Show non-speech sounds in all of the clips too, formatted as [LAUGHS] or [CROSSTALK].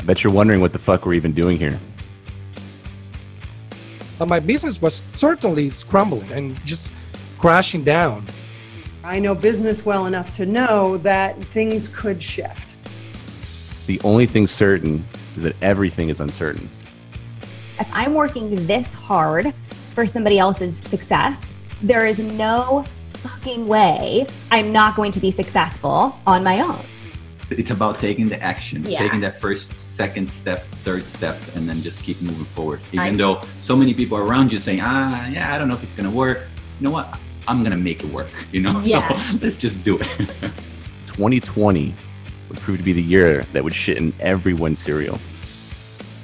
I bet you're wondering what the fuck we're even doing here. But my business was certainly crumbling and just crashing down. I know business well enough to know that things could shift. The only thing certain is that everything is uncertain. If I'm working this hard for somebody else's success, there is no fucking way I'm not going to be successful on my own. It's about taking the action, Yeah. taking that first, second step, third step, and then just keep moving forward. Even I- though so many people around you saying, ah, yeah, I don't know if it's gonna work. You know what? I'm gonna make it work. [LAUGHS] You know, Yeah. so [LAUGHS] let's just do it. [LAUGHS] 2020 would prove to be the year that would shit in everyone's cereal.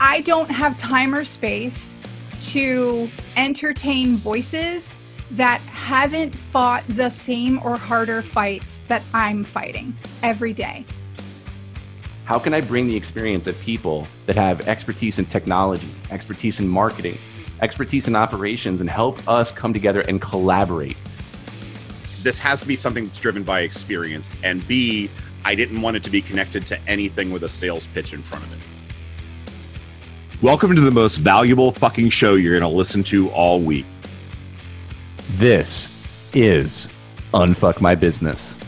I don't have time or space to entertain voices that haven't fought the same or harder fights that I'm fighting every day. How can I bring the experience of people that have expertise in technology, expertise in marketing, expertise in operations, and help us come together and collaborate? this has to be something that's driven by experience. And B, I didn't want it to be connected to anything with a sales pitch in front of it. Welcome to the most valuable fucking show you're going to listen to all week. This is Unfuck My Business.